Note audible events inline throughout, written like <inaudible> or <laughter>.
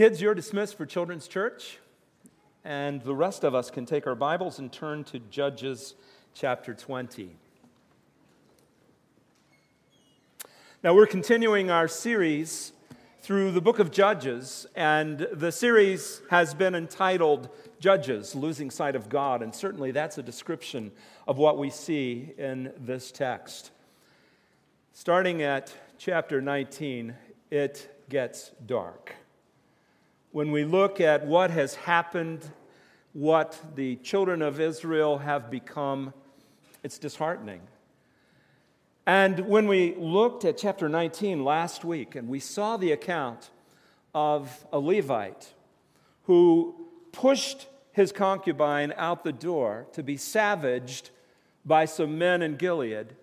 Kids, you're dismissed for Children's Church, and the rest of us can take our Bibles and turn to Judges chapter 20. Now, we're continuing our series through the book of Judges, and the series has been entitled Judges Losing Sight of God, and certainly that's a description of what we see in this text. Starting at chapter 19, it gets dark. When we look at what has happened, what the children of Israel have become, it's disheartening. And when we looked at chapter 19 last week and we saw the account of a Levite who pushed his concubine out the door to be savaged by some men in Gilead,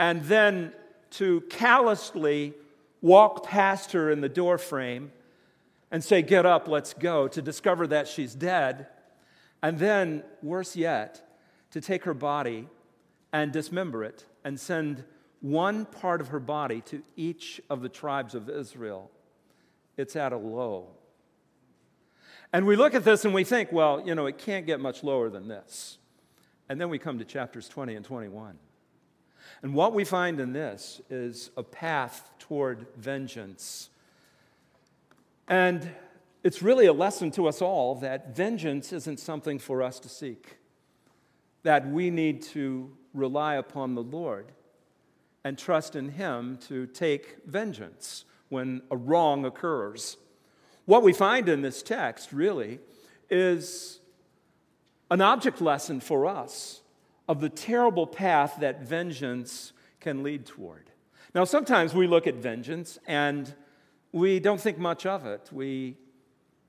and then to callously walk past her in the doorframe and say, Get up, let's go, to discover that she's dead, and then, worse yet, to take her body and dismember it and send one part of her body to each of the tribes of Israel. It's at a low. And we look at this and we think, well, you know, it can't get much lower than this. And then we come to chapters 20 and 21. And what we find in this is a path toward vengeance. And it's really a lesson to us all that vengeance isn't something for us to seek, that we need to rely upon the Lord and trust in Him to take vengeance when a wrong occurs. What we find in this text really is an object lesson for us of the terrible path that vengeance can lead toward. Now, sometimes we look at vengeance and we don't think much of it. We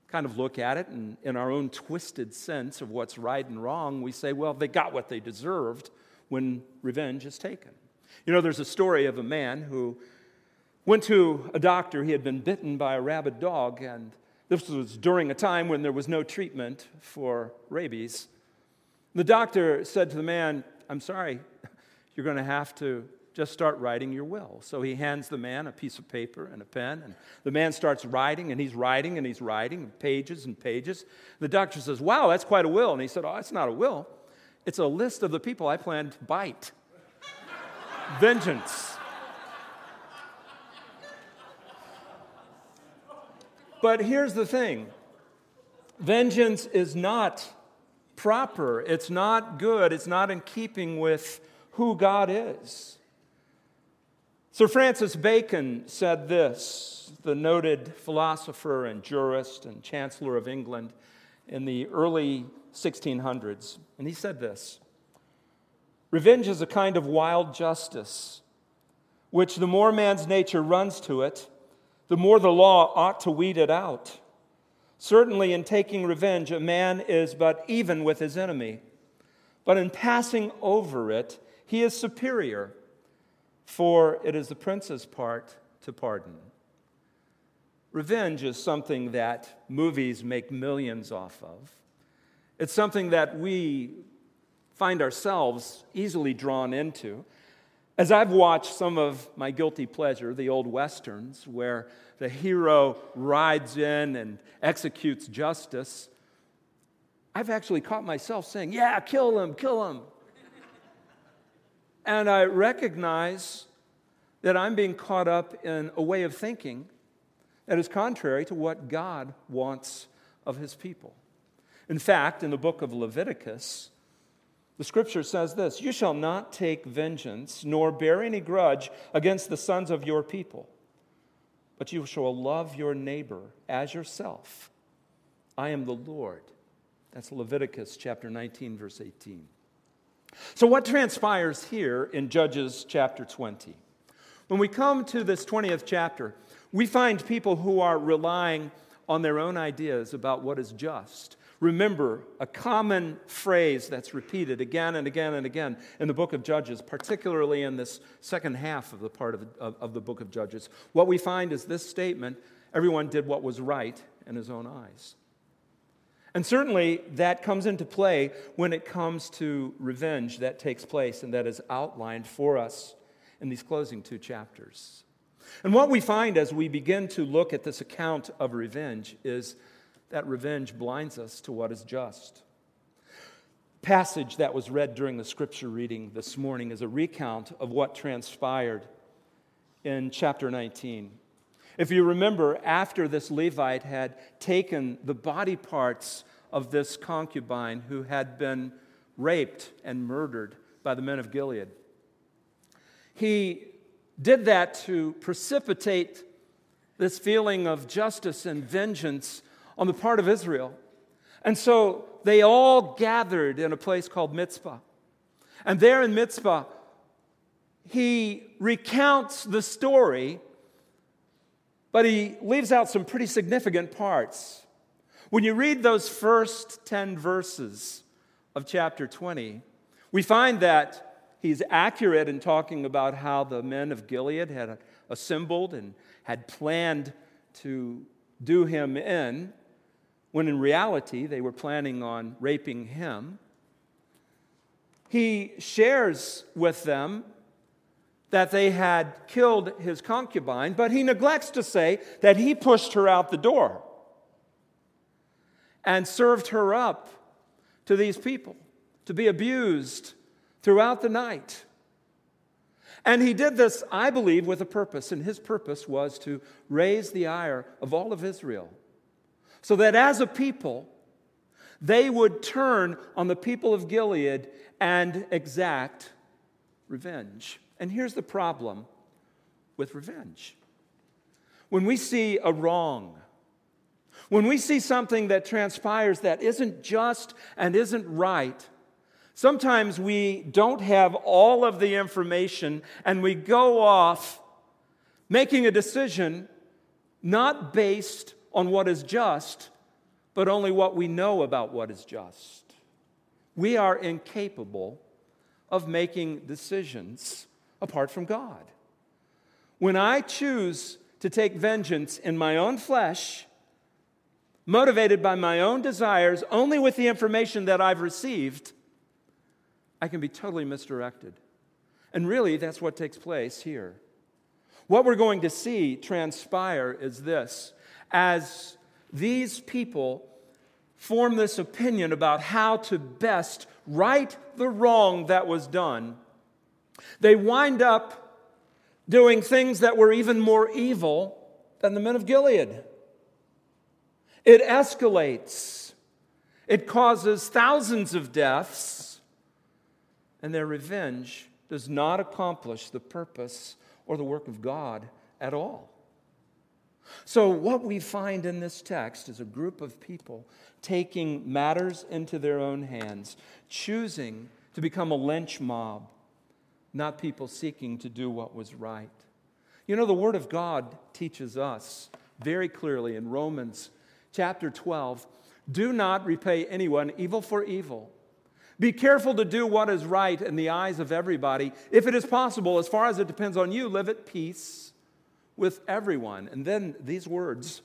kind of look at it and, in our own twisted sense of what's right and wrong, we say, well, they got what they deserved when revenge is taken. You know, there's a story of a man who went to a doctor. He had been bitten by a rabid dog, and this was during a time when there was no treatment for rabies. The doctor said to the man, I'm sorry, <laughs> you're going to have to just start writing your will. So he hands the man a piece of paper and a pen, and the man starts writing, and he's writing, and he's writing pages and pages. The doctor says, Wow, that's quite a will. And he said, Oh, it's not a will, it's a list of the people I plan to bite. <laughs> Vengeance. But here's the thing vengeance is not proper, it's not good, it's not in keeping with who God is. Sir Francis Bacon said this, the noted philosopher and jurist and Chancellor of England in the early 1600s. And he said this Revenge is a kind of wild justice, which the more man's nature runs to it, the more the law ought to weed it out. Certainly, in taking revenge, a man is but even with his enemy. But in passing over it, he is superior, for it is the prince's part to pardon. Revenge is something that movies make millions off of. It's something that we find ourselves easily drawn into. As I've watched some of my guilty pleasure, the old westerns, where the hero rides in and executes justice, I've actually caught myself saying, Yeah, kill him, kill him. And I recognize that I'm being caught up in a way of thinking that is contrary to what God wants of his people. In fact, in the book of Leviticus, the scripture says this You shall not take vengeance, nor bear any grudge against the sons of your people, but you shall love your neighbor as yourself. I am the Lord. That's Leviticus chapter 19, verse 18. So, what transpires here in Judges chapter 20? When we come to this 20th chapter, we find people who are relying on their own ideas about what is just Remember, a common phrase that's repeated again and again and again in the book of Judges, particularly in this second half of the part of, of, of, the book of Judges, what we find is this statement everyone did what was right in his own eyes. And certainly that comes into play when it comes to revenge that takes place and that is outlined for us in these closing two chapters. And what we find as we begin to look at this account of revenge is that revenge blinds us to what is just. Passage that was read during the scripture reading this morning is a recount of what transpired in chapter 19. If you remember, after this Levite had taken the body parts of this concubine who had been raped and murdered by the men of Gilead, he did that to precipitate this feeling of justice and vengeance on the part of Israel. And so they all gathered in a place called Mizpah. And there in Mizpah, he recounts the story, but he leaves out some pretty significant parts. When you read those first 10 verses of chapter 20, we find that he's accurate in talking about how the men of Gilead had assembled and had planned to do him in, when in reality they were planning on raping him. He shares with them that they had killed his concubine, but he neglects to say that he pushed her out the door and served her up to these people to be abused throughout the night. And he did this, I believe, with a purpose, and his purpose was to raise the ire of all of Israel so that as a people, they would turn on the people of Gilead and exact revenge. And here's the problem with revenge when we see a wrong, when we see something that transpires that isn't just and isn't right, Sometimes we don't have all of the information and we go off making a decision not based on what is just, but only what we know about what is just. We are incapable of making decisions apart from God. When I choose to take vengeance in my own flesh, motivated by my own desires, only with the information that I've received, I can be totally misdirected. And really, that's what takes place here. What we're going to see transpire is this as these people form this opinion about how to best right the wrong that was done, they wind up doing things that were even more evil than the men of Gilead. It escalates, it causes thousands of deaths and their revenge does not accomplish the purpose or the work of God at all. So, what we find in this text is a group of people taking matters into their own hands, choosing to become a lynch mob, not people seeking to do what was right. You know, the Word of God teaches us very clearly in Romans chapter 12 do not repay anyone evil for evil be careful to do what is right in the eyes of everybody. If it is possible, as far as it depends on you, live at peace with everyone. And then these words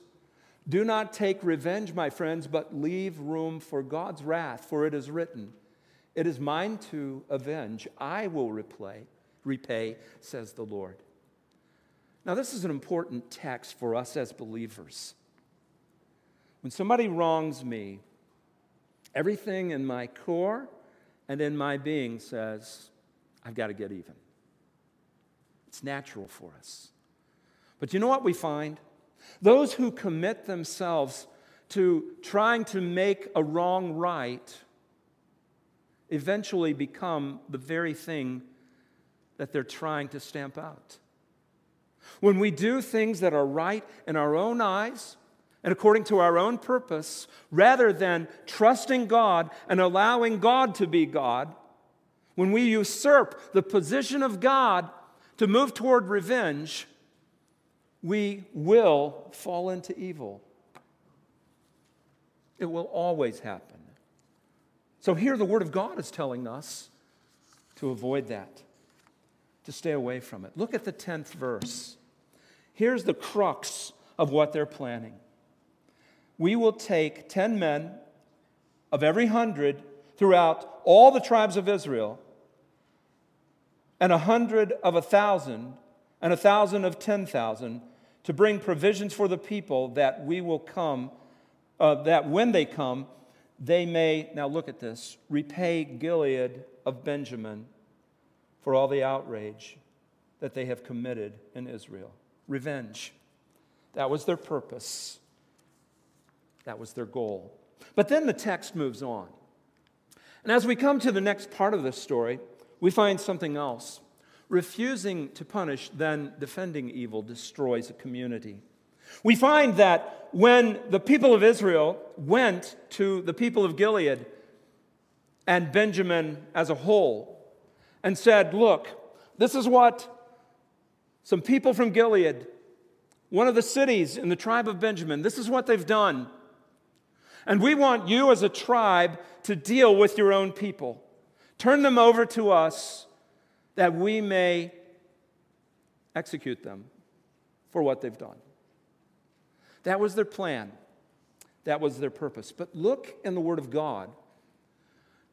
Do not take revenge, my friends, but leave room for God's wrath, for it is written, It is mine to avenge. I will repay, repay, says the Lord. Now, this is an important text for us as believers. When somebody wrongs me, everything in my core, and in my being says, I've got to get even. It's natural for us. But you know what we find? Those who commit themselves to trying to make a wrong right eventually become the very thing that they're trying to stamp out. When we do things that are right in our own eyes, and according to our own purpose, rather than trusting God and allowing God to be God, when we usurp the position of God to move toward revenge, we will fall into evil. It will always happen. So, here the Word of God is telling us to avoid that, to stay away from it. Look at the 10th verse. Here's the crux of what they're planning we will take 10 men of every hundred throughout all the tribes of Israel, and a hundred of a thousand, and a thousand of ten thousand, to bring provisions for the people that we will come, uh, that when they come, they may, now look at this, repay Gilead of Benjamin for all the outrage that they have committed in Israel. Revenge. That was their purpose, that was their goal. But then the text moves on. And as we come to the next part of this story, we find something else. Refusing to punish, then defending evil, destroys a community. We find that when the people of Israel went to the people of Gilead and Benjamin as a whole and said, Look, this is what some people from Gilead, one of the cities in the tribe of Benjamin, this is what they've done. And we want you as a tribe to deal with your own people. Turn them over to us that we may execute them for what they've done. That was their plan, that was their purpose. But look in the Word of God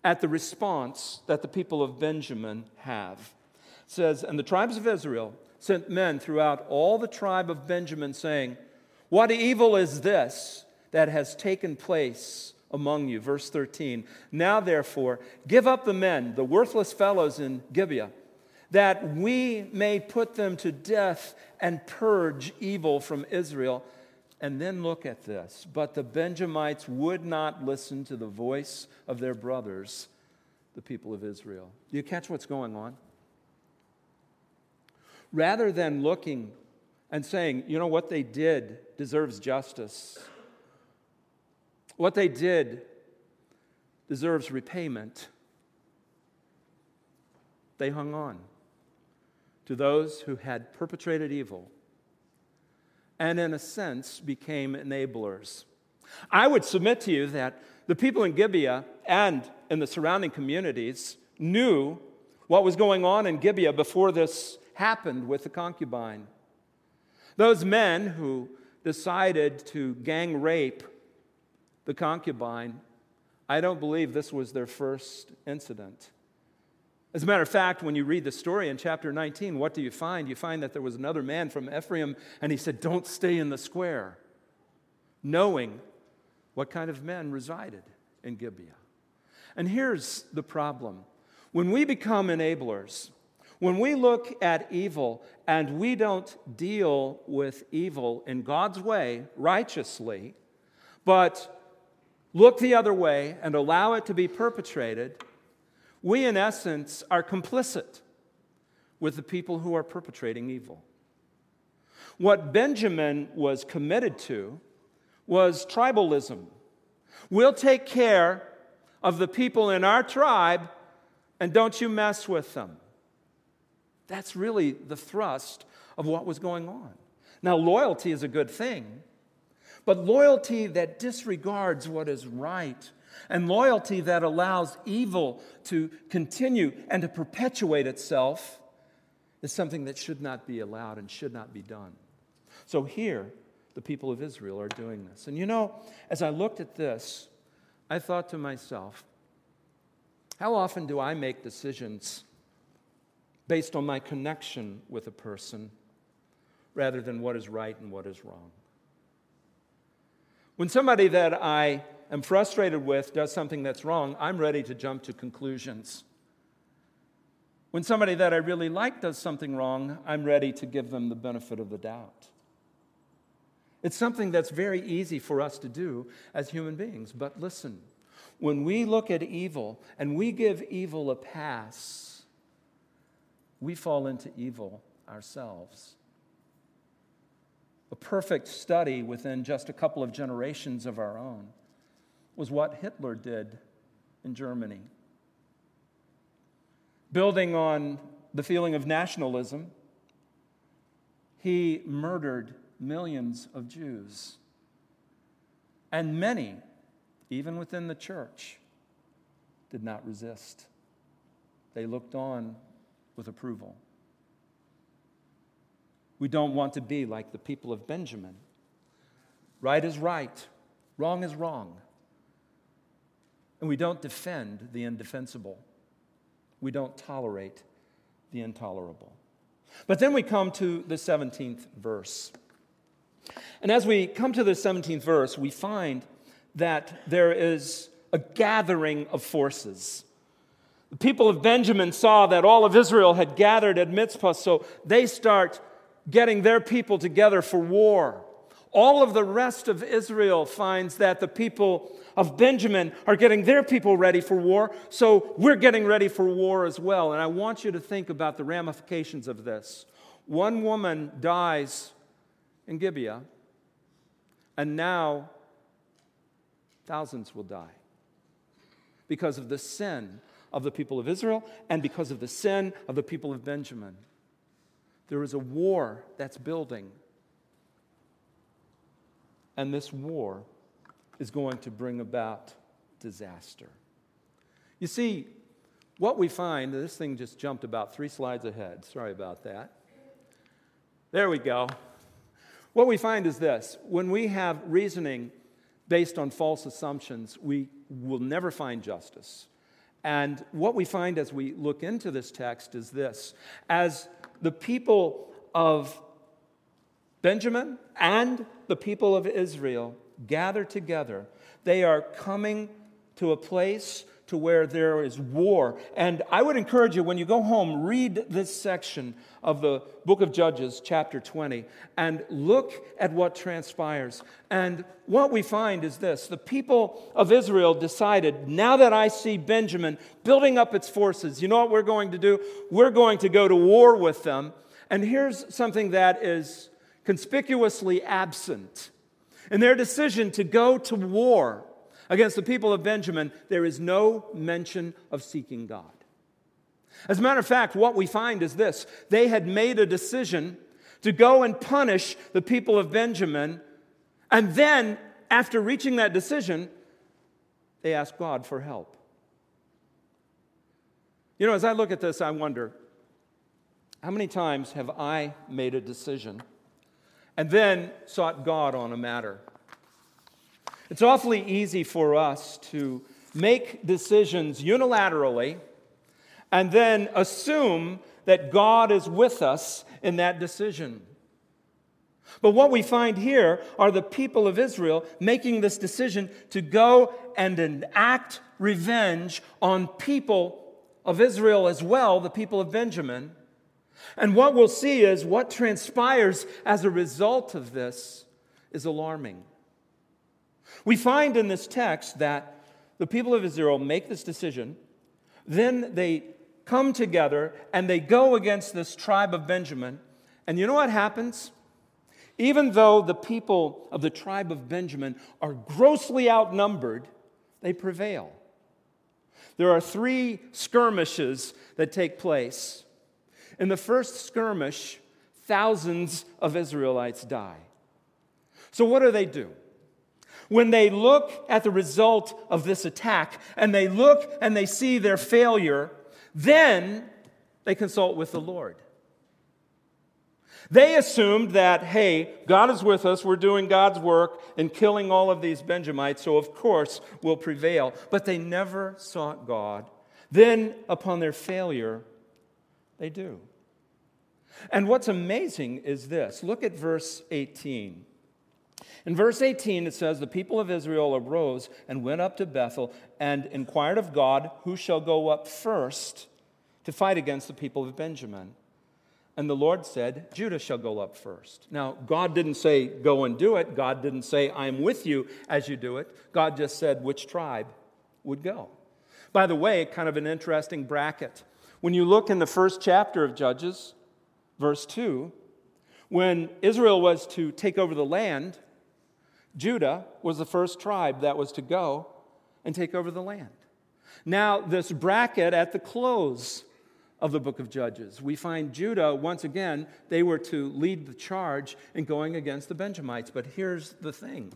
at the response that the people of Benjamin have. It says, And the tribes of Israel sent men throughout all the tribe of Benjamin, saying, What evil is this that has taken place among you? Verse 13. Now, therefore, give up the men, the worthless fellows in Gibeah that we may put them to death and purge evil from Israel. And then look at this. But the Benjamites would not listen to the voice of their brothers, the people of Israel. Do you catch what's going on? Rather than looking and saying, you know, what they did deserves justice, what they did deserves repayment, they hung on to those who had perpetrated evil and, in a sense, became enablers. I would submit to you that the people in Gibeah and in the surrounding communities knew what was going on in Gibeah before this happened with the concubine. Those men who decided to gang rape the concubine, I don't believe this was their first incident. As a matter of fact, when you read the story in chapter 19, what do you find? You find that there was another man from Ephraim, and he said, Don't stay in the square, knowing what kind of men resided in Gibeah. And here's the problem when we become enablers, when we look at evil and we don't deal with evil in God's way righteously, but look the other way and allow it to be perpetrated, we, in essence, are complicit with the people who are perpetrating evil. What Benjamin was committed to was tribalism. We'll take care of the people in our tribe, and don't you mess with them. That's really the thrust of what was going on. Now, loyalty is a good thing, but loyalty that disregards what is right and loyalty that allows evil to continue and to perpetuate itself is something that should not be allowed and should not be done. So here, the people of Israel are doing this. And you know, as I looked at this, I thought to myself, how often do I make decisions based on my connection with a person rather than what is right and what is wrong? When somebody that I am frustrated with does something that's wrong, I'm ready to jump to conclusions. When somebody that I really like does something wrong, I'm ready to give them the benefit of the doubt. It's something that's very easy for us to do as human beings. But listen, when we look at evil and we give evil a pass, we fall into evil ourselves. A perfect study within just a couple of generations of our own was what Hitler did in Germany. Building on the feeling of nationalism, he murdered millions of Jews. And many, even within the church, did not resist. They looked on with approval. We don't want to be like the people of Benjamin. Right is right, wrong is wrong. And we don't defend the indefensible. We don't tolerate the intolerable. But then we come to the 17th verse. And as we come to the 17th verse, we find that there is a gathering of forces. The people of Benjamin saw that all of Israel had gathered at Mizpah, so they start getting their people together for war. All of the rest of Israel finds that the people of Benjamin are getting their people ready for war, so we're getting ready for war as well. And I want you to think about the ramifications of this. One woman dies in Gibeah, and now thousands will die because of the sin of the people of Israel and because of the sin of the people of Benjamin. There is a war that's building and this war is going to bring about disaster. You see, what we find, this thing just jumped about three slides ahead. Sorry about that. There we go. What we find is this when we have reasoning based on false assumptions, we will never find justice. And what we find as we look into this text is this as the people of Benjamin and the people of Israel gather together. They are coming to a place to where there is war. And I would encourage you when you go home, read this section of the book of Judges, chapter 20, and look at what transpires. And what we find is this the people of Israel decided, now that I see Benjamin building up its forces, you know what we're going to do? We're going to go to war with them. And here's something that is conspicuously absent. In their decision to go to war against the people of Benjamin, there is no mention of seeking God. As a matter of fact, what we find is this they had made a decision to go and punish the people of Benjamin, and then, after reaching that decision, they asked God for help. You know, as I look at this, I wonder how many times have I made a decision and then sought God on a matter. It's awfully easy for us to make decisions unilaterally and then assume that God is with us in that decision. But what we find here are the people of Israel making this decision to go and enact revenge on people of Israel as well, the people of Benjamin, and what we'll see is what transpires as a result of this is alarming. We find in this text that the people of Israel make this decision, then they come together and they go against this tribe of Benjamin. And you know what happens? Even though the people of the tribe of Benjamin are grossly outnumbered, they prevail. There are three skirmishes that take place. In the first skirmish, thousands of Israelites die. So, what do they do? When they look at the result of this attack and they look and they see their failure, then they consult with the Lord. They assumed that, hey, God is with us, we're doing God's work and killing all of these Benjamites, so of course we'll prevail. But they never sought God. Then, upon their failure, they do. And what's amazing is this look at verse 18. In verse 18, it says, The people of Israel arose and went up to Bethel and inquired of God, Who shall go up first to fight against the people of Benjamin? And the Lord said, Judah shall go up first. Now, God didn't say, Go and do it. God didn't say, I'm with you as you do it. God just said, Which tribe would go? By the way, kind of an interesting bracket. When you look in the first chapter of Judges, verse 2, when Israel was to take over the land, Judah was the first tribe that was to go and take over the land. Now, this bracket at the close of the book of Judges, we find Judah, once again, they were to lead the charge in going against the Benjamites. But here's the thing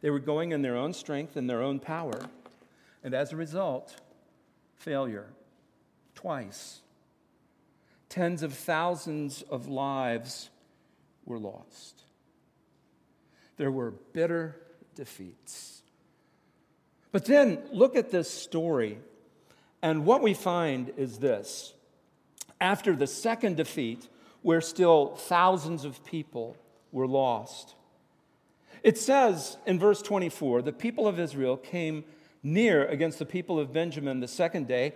they were going in their own strength and their own power, and as a result, failure twice tens of thousands of lives were lost. There were bitter defeats. But then look at this story, and what we find is this. After the second defeat, where still thousands of people were lost. It says in verse 24 the people of Israel came near against the people of Benjamin the second day,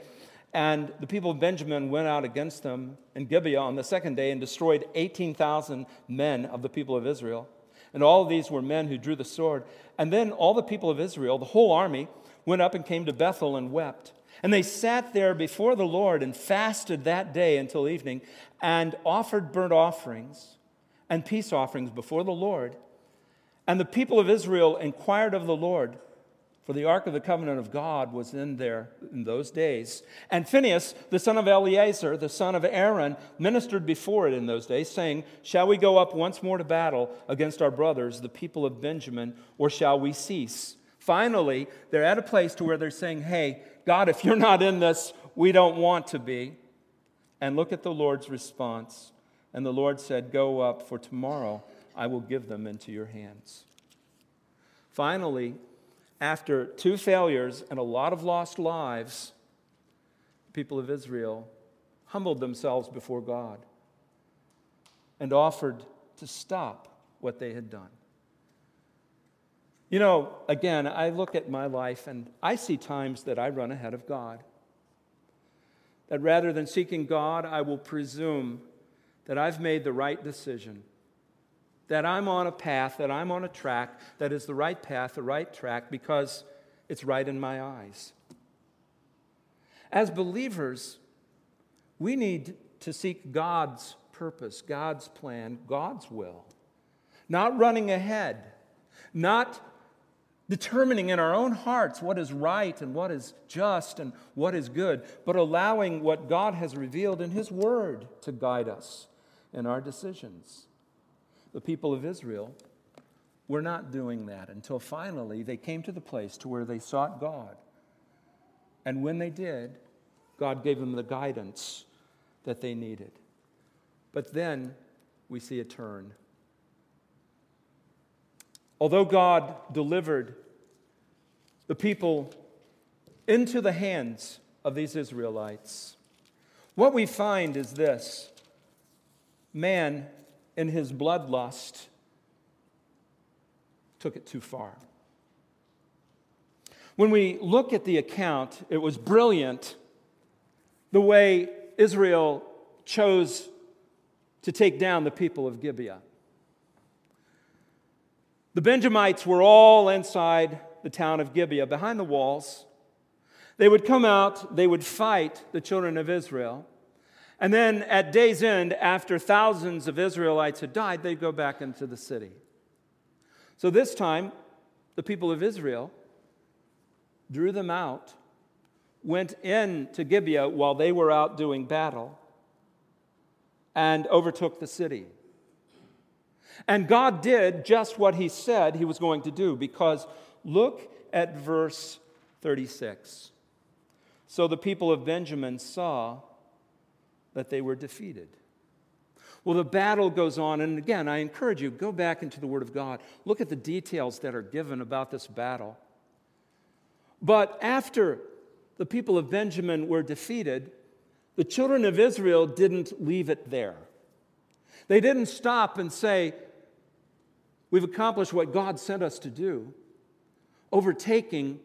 and the people of Benjamin went out against them in Gibeah on the second day and destroyed 18,000 men of the people of Israel. And all of these were men who drew the sword. And then all the people of Israel, the whole army, went up and came to Bethel and wept. And they sat there before the Lord and fasted that day until evening and offered burnt offerings and peace offerings before the Lord. And the people of Israel inquired of the Lord, for the ark of the covenant of God was in there in those days. And Phinehas, the son of Eleazar, the son of Aaron, ministered before it in those days, saying, Shall we go up once more to battle against our brothers, the people of Benjamin, or shall we cease? Finally, they're at a place to where they're saying, Hey, God, if you're not in this, we don't want to be. And look at the Lord's response. And the Lord said, Go up, for tomorrow I will give them into your hands. Finally, after two failures and a lot of lost lives, the people of Israel humbled themselves before God and offered to stop what they had done. You know, again, I look at my life and I see times that I run ahead of God. That rather than seeking God, I will presume that I've made the right decision, that I'm on a path, that I'm on a track that is the right path, the right track, because it's right in my eyes. As believers, we need to seek God's purpose, God's plan, God's will, not running ahead, not determining in our own hearts what is right and what is just and what is good, but allowing what God has revealed in His Word to guide us in our decisions. The people of Israel were not doing that until finally they came to the place to where they sought God. And when they did, God gave them the guidance that they needed. But then we see a turn. Although God delivered the people into the hands of these Israelites, what we find is this man, in his bloodlust, took it too far. When we look at the account, it was brilliant the way Israel chose to take down the people of Gibeah. The Benjamites were all inside the town of Gibeah, behind the walls. They would come out, they would fight the children of Israel. And then at day's end, after thousands of Israelites had died, they'd go back into the city. So this time, the people of Israel drew them out, went in to Gibeah while they were out doing battle, and overtook the city. And God did just what He said He was going to do, because look at verse 36. So the people of Benjamin saw that they were defeated. Well, the battle goes on, and again, I encourage you, go back into the Word of God. Look at the details that are given about this battle. But after the people of Benjamin were defeated, the children of Israel didn't leave it there. They didn't stop and say, We've accomplished what God sent us to do, overtaking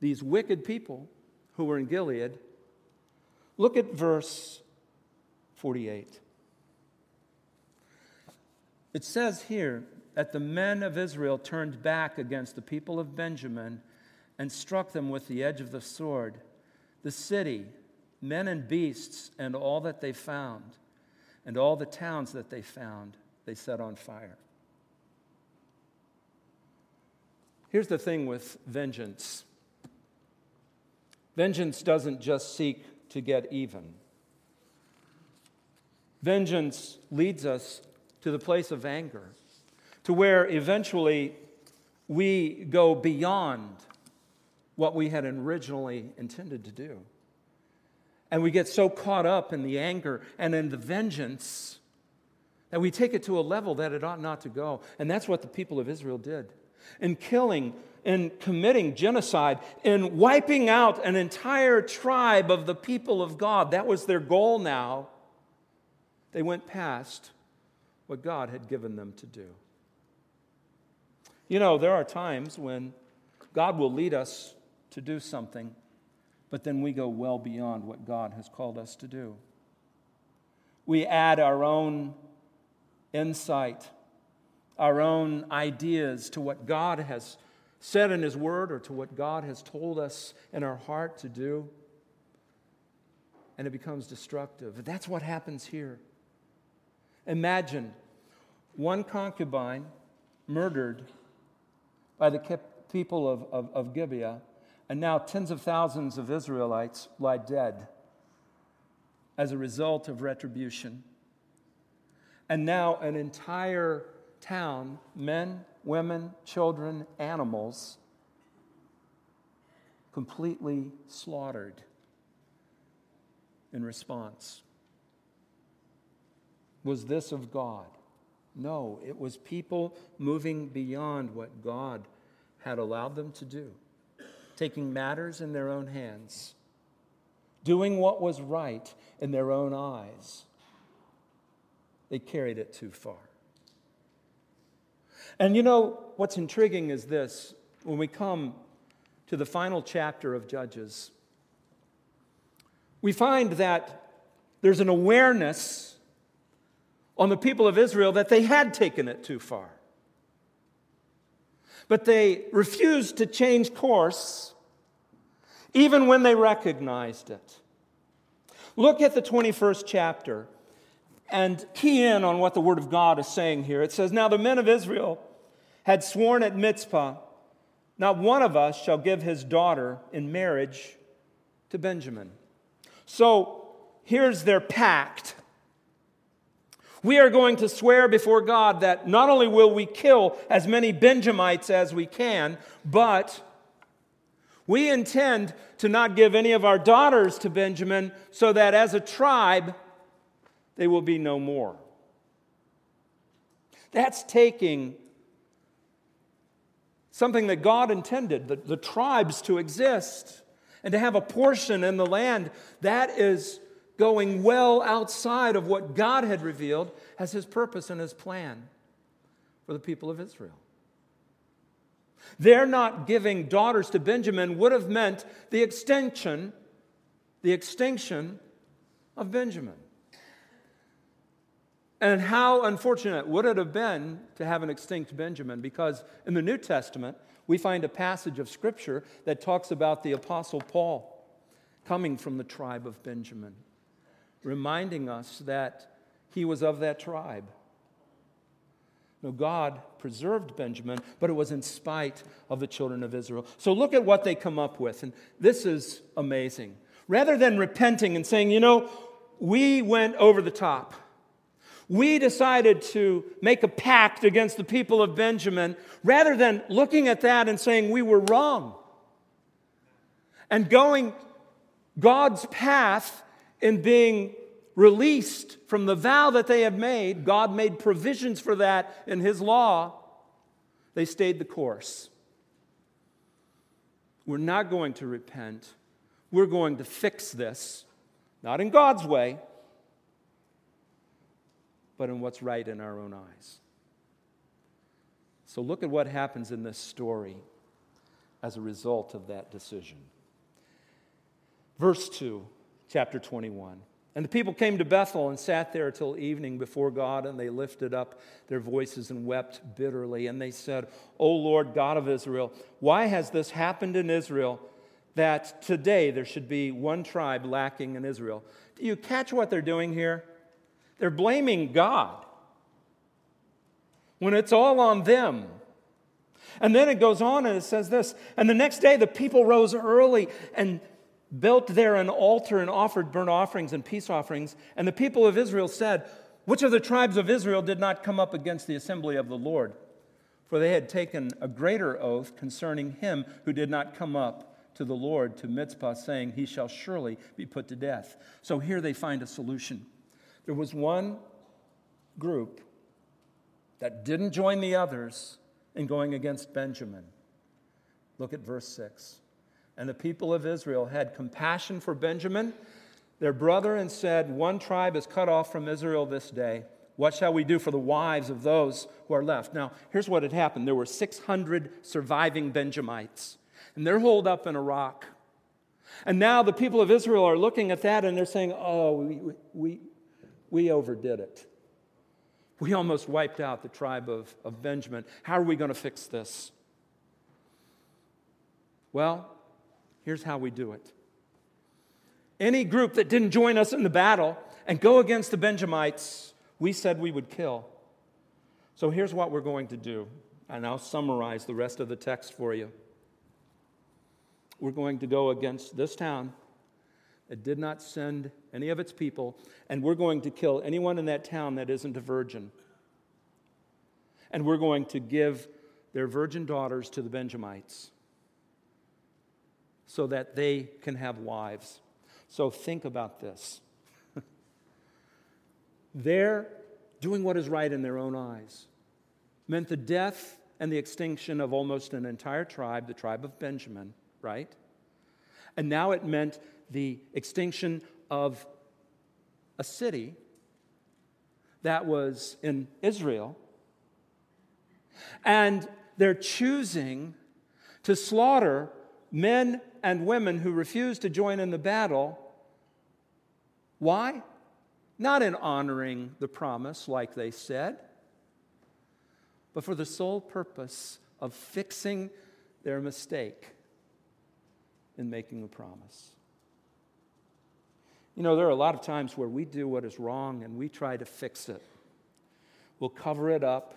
these wicked people who were in Gilead Look at verse 48. It says here that the men of Israel turned back against the people of Benjamin and struck them with the edge of the sword, the city, men and beasts, and all that they found, and all the towns that they found, they set on fire. Here's the thing with vengeance vengeance doesn't just seek to get even. Vengeance leads us to the place of anger, to where eventually we go beyond what we had originally intended to do. And we get so caught up in the anger and in the vengeance that we take it to a level that it ought not to go. And that's what the people of Israel did. In killing and committing genocide, and wiping out an entire tribe of the people of God. That was their goal now. They went past what God had given them to do. You know, there are times when God will lead us to do something, but then we go well beyond what God has called us to do. We add our own insight, our own ideas to what God has said in His Word or to what God has told us in our heart to do, and it becomes destructive. That's what happens here. Imagine one concubine murdered by the people of, of, of Gibeah, and now tens of thousands of Israelites lie dead as a result of retribution. And now an entire town, men, women, children, animals, completely slaughtered in response. Was this of God? No, it was people moving beyond what God had allowed them to do, taking matters in their own hands, doing what was right in their own eyes. They carried it too far. And you know, what's intriguing is this when we come to the final chapter of Judges, we find that there's an awareness on the people of Israel that they had taken it too far. But they refused to change course even when they recognized it. Look at the 21st chapter and key in on what the Word of God is saying here. It says, Now the men of Israel had sworn at Mizpah, not one of us shall give his daughter in marriage to Benjamin. So here's their pact we are going to swear before God that not only will we kill as many Benjamites as we can, but we intend to not give any of our daughters to Benjamin so that as a tribe they will be no more. That's taking something that God intended, the, the tribes to exist and to have a portion in the land. That is going well outside of what God had revealed as his purpose and his plan for the people of Israel. Their not giving daughters to Benjamin would have meant the extinction, the extinction of Benjamin. And how unfortunate would it have been to have an extinct Benjamin? Because in the New Testament, we find a passage of Scripture that talks about the Apostle Paul coming from the tribe of Benjamin reminding us that he was of that tribe. No, God preserved Benjamin, but it was in spite of the children of Israel. So look at what they come up with, and this is amazing. Rather than repenting and saying, you know, we went over the top, we decided to make a pact against the people of Benjamin, rather than looking at that and saying we were wrong and going God's path in being released from the vow that they had made, God made provisions for that in His law. They stayed the course. We're not going to repent. We're going to fix this, not in God's way, but in what's right in our own eyes. So look at what happens in this story as a result of that decision. Verse 2 chapter 21. And the people came to Bethel and sat there till evening before God, and they lifted up their voices and wept bitterly. And they said, O Lord God of Israel, why has this happened in Israel that today there should be one tribe lacking in Israel? Do you catch what they're doing here? They're blaming God when it's all on them. And then it goes on and it says this And the next day the people rose early and built there an altar and offered burnt offerings and peace offerings. And the people of Israel said, Which of the tribes of Israel did not come up against the assembly of the Lord? For they had taken a greater oath concerning him who did not come up to the Lord to Mizpah, saying, He shall surely be put to death. So here they find a solution. There was one group that didn't join the others in going against Benjamin. Look at verse 6. And the people of Israel had compassion for Benjamin. their brother and said, One tribe is cut off from Israel this day. What shall we do for the wives of those who are left? Now, here's what had happened there were 600 surviving Benjamites, and they're holed up in a rock. And now the people of Israel are looking at that and they're saying, Oh, we, we, we overdid it. We almost wiped out the tribe of, of Benjamin. How are we going to fix this? Well, here's how we do it. Any group that didn't join us in the battle and go against the Benjamites, we said we would kill. So here's what we're going to do, and I'll summarize the rest of the text for you. We're going to go against this town that did not send any of its people, and we're going to kill anyone in that town that isn't a virgin. And we're going to give their virgin daughters to the Benjamites so that they can have wives. So think about this. <laughs> They're doing what is right in their own eyes meant the death and the extinction of almost an entire tribe, the tribe of Benjamin, right? And now it meant the extinction of a city that was in Israel. And they're choosing to slaughter men and women who refuse to join in the battle. Why? Not in honoring the promise, like they said, but for the sole purpose of fixing their mistake in making the promise. You know, there are a lot of times where we do what is wrong and we try to fix it. We'll cover it up.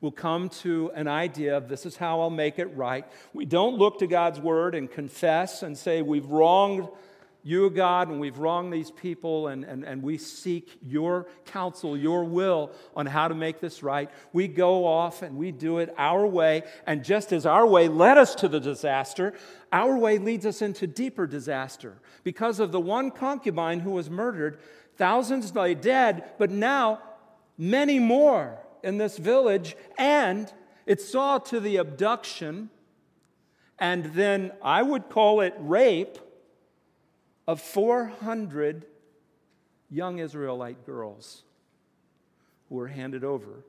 We'll come to an idea of this is how I'll make it right. We don't look to God's word and confess and say we've wronged you, God, and we've wronged these people, and, and, and we seek your counsel, your will on how to make this right. We go off and we do it our way, and just as our way led us to the disaster, our way leads us into deeper disaster. Because of the one concubine who was murdered, thousands lay dead, but now many more in this village, and it saw to the abduction, and then I would call it rape of 400 young Israelite girls who were handed over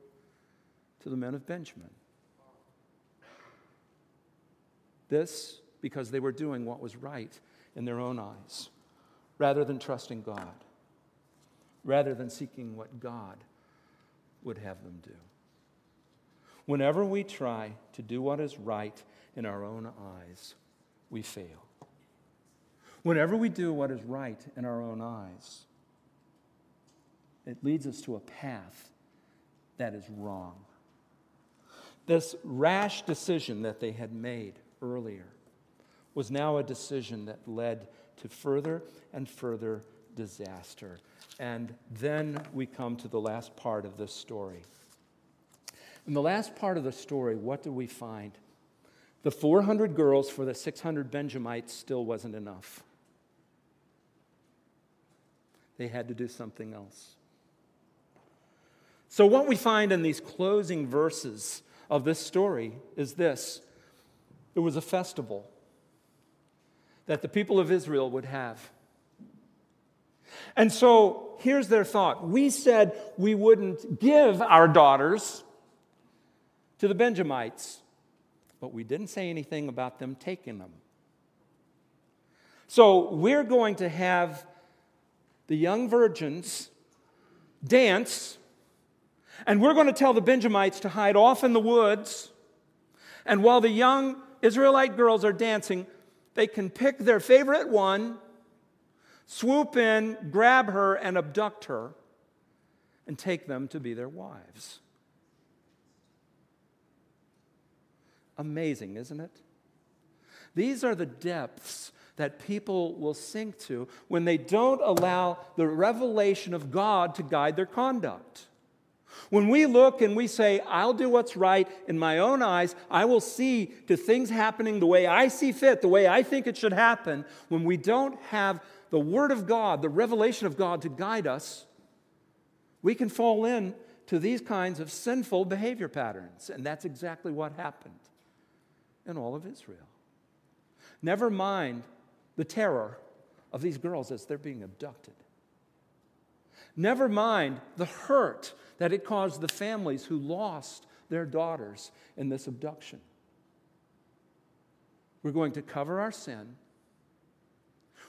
to the men of Benjamin. This because they were doing what was right in their own eyes, rather than trusting God, rather than seeking what God would have them do. Whenever we try to do what is right in our own eyes, we fail. Whenever we do what is right in our own eyes, it leads us to a path that is wrong. This rash decision that they had made earlier was now a decision that led to further and further disaster. And then we come to the last part of this story. In the last part of the story, what do we find? The 400 girls for the 600 Benjamites still wasn't enough. They had to do something else. So, what we find in these closing verses of this story is this it was a festival that the people of Israel would have. And so here's their thought we said we wouldn't give our daughters to the Benjamites, but we didn't say anything about them taking them. So we're going to have the young virgins dance, and we're going to tell the Benjamites to hide off in the woods. And while the young Israelite girls are dancing, they can pick their favorite one, swoop in, grab her, and abduct her, and take them to be their wives. Amazing, isn't it? These are the depths that people will sink to when they don't allow the revelation of God to guide their conduct. When we look and we say, I'll do what's right in my own eyes, I will see to things happening the way I see fit, the way I think it should happen, when we don't have the Word of God, the revelation of God to guide us, we can fall in to these kinds of sinful behavior patterns. And that's exactly what happened in all of Israel. Never mind the terror of these girls as they're being abducted. Never mind the hurt that it caused the families who lost their daughters in this abduction. We're going to cover our sin.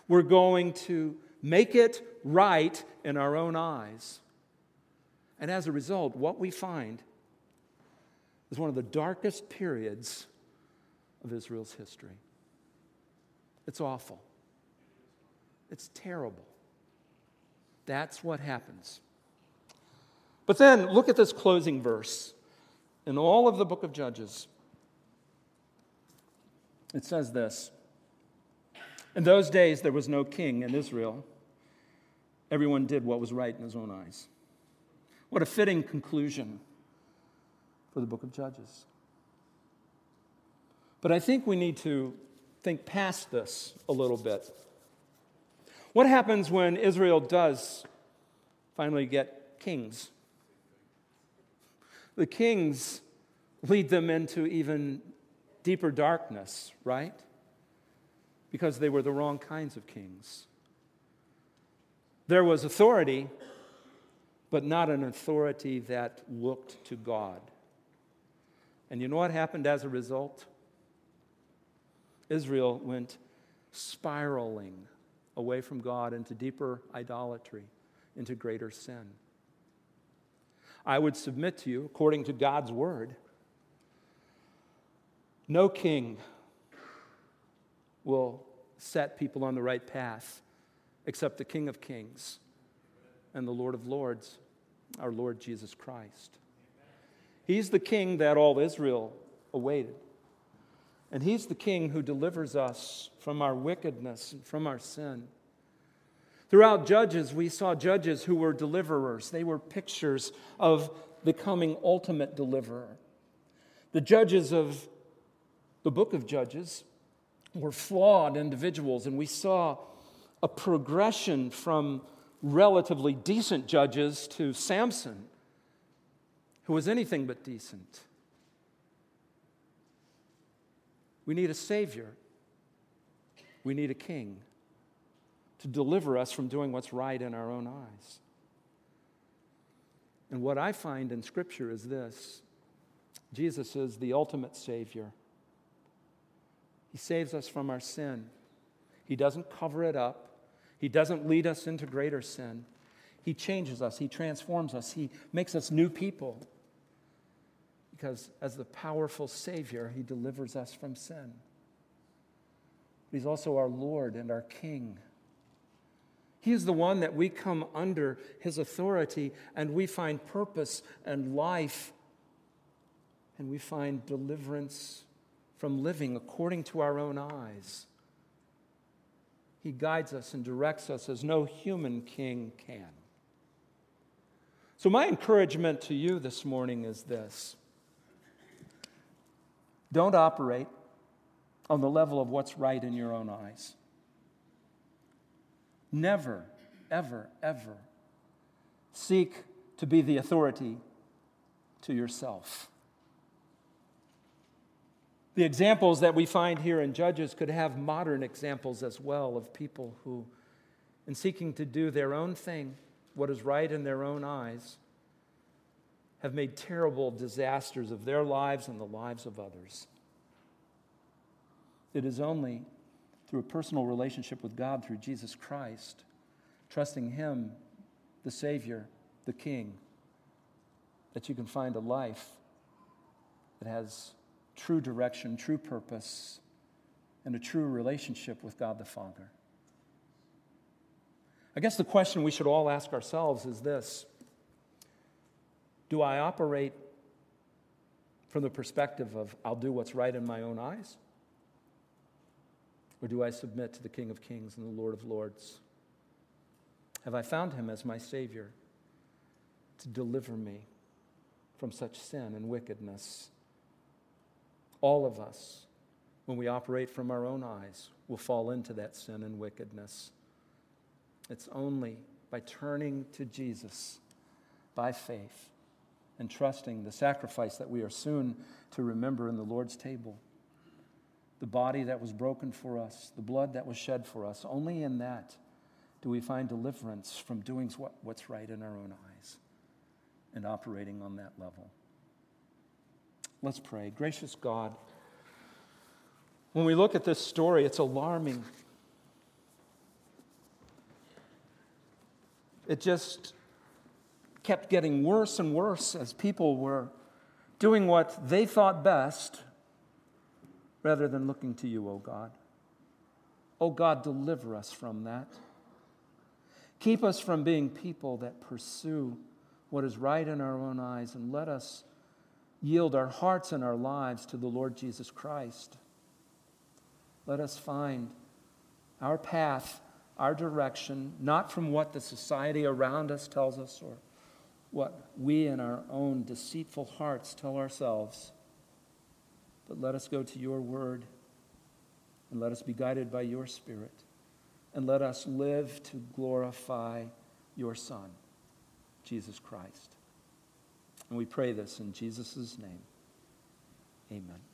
We're going to make it right in our own eyes. And as a result, what we find is one of the darkest periods of Israel's history. It's awful. It's terrible. That's what happens. But then look at this closing verse in all of the book of Judges. It says this In those days there was no king in Israel. Everyone did what was right in his own eyes. What a fitting conclusion for the book of Judges. But I think we need to think past this a little bit. What happens when Israel does finally get kings? The kings lead them into even deeper darkness, right? Because they were the wrong kinds of kings. There was authority, but not an authority that looked to God. And you know what happened as a result? Israel went spiraling away from God into deeper idolatry, into greater sin. I would submit to you, according to God's word, no king will set people on the right path except the King of Kings and the Lord of Lords, our Lord Jesus Christ. He's the king that all Israel awaited. And he's the king who delivers us from our wickedness and from our sin. Throughout Judges, we saw judges who were deliverers. They were pictures of the coming ultimate deliverer. The judges of the book of Judges were flawed individuals, and we saw a progression from relatively decent judges to Samson, who was anything but decent. We need a Savior. We need a King to deliver us from doing what's right in our own eyes. And what I find in Scripture is this Jesus is the ultimate Savior. He saves us from our sin. He doesn't cover it up, He doesn't lead us into greater sin. He changes us, He transforms us, He makes us new people. Because as the powerful Savior, He delivers us from sin. He's also our Lord and our King. He is the one that we come under His authority and we find purpose and life and we find deliverance from living according to our own eyes. He guides us and directs us as no human king can. So, my encouragement to you this morning is this don't operate on the level of what's right in your own eyes. Never, ever, ever seek to be the authority to yourself. The examples that we find here in Judges could have modern examples as well of people who, in seeking to do their own thing, what is right in their own eyes, have made terrible disasters of their lives and the lives of others. It is only through a personal relationship with God through Jesus Christ, trusting Him, the Savior, the King, that you can find a life that has true direction, true purpose, and a true relationship with God the Father. I guess the question we should all ask ourselves is this Do I operate from the perspective of I'll do what's right in my own eyes? Or do I submit to the King of Kings and the Lord of Lords? Have I found him as my Savior to deliver me from such sin and wickedness? All of us, when we operate from our own eyes, will fall into that sin and wickedness. It's only by turning to Jesus by faith and trusting the sacrifice that we are soon to remember in the Lord's table the body that was broken for us, the blood that was shed for us. Only in that do we find deliverance from doing what, what's right in our own eyes and operating on that level. Let's pray. Gracious God, when we look at this story, it's alarming. It just kept getting worse and worse as people were doing what they thought best rather than looking to you, O oh God. O oh God, deliver us from that. Keep us from being people that pursue what is right in our own eyes and let us yield our hearts and our lives to the Lord Jesus Christ. Let us find our path, our direction, not from what the society around us tells us or what we in our own deceitful hearts tell ourselves, but let us go to your word and let us be guided by your spirit and let us live to glorify your Son, Jesus Christ. And we pray this in Jesus' name. Amen.